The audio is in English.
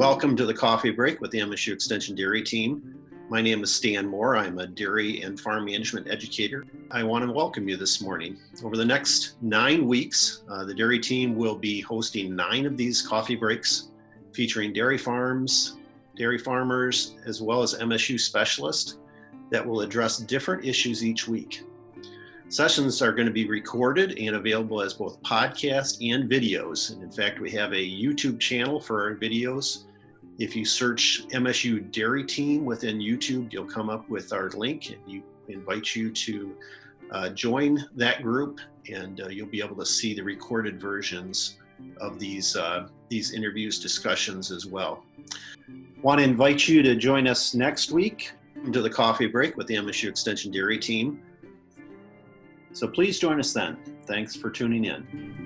Welcome to the coffee break with the MSU Extension Dairy Team. My name is Stan Moore. I'm a dairy and farm management educator. I want to welcome you this morning. Over the next nine weeks, uh, the dairy team will be hosting nine of these coffee breaks featuring dairy farms, dairy farmers, as well as MSU specialists that will address different issues each week. Sessions are going to be recorded and available as both podcast and videos. And in fact, we have a YouTube channel for our videos if you search MSU Dairy Team within YouTube, you'll come up with our link and you invite you to uh, join that group and uh, you'll be able to see the recorded versions of these uh, these interviews discussions as well. Want to invite you to join us next week to the coffee break with the MSU Extension Dairy Team. So please join us then. Thanks for tuning in.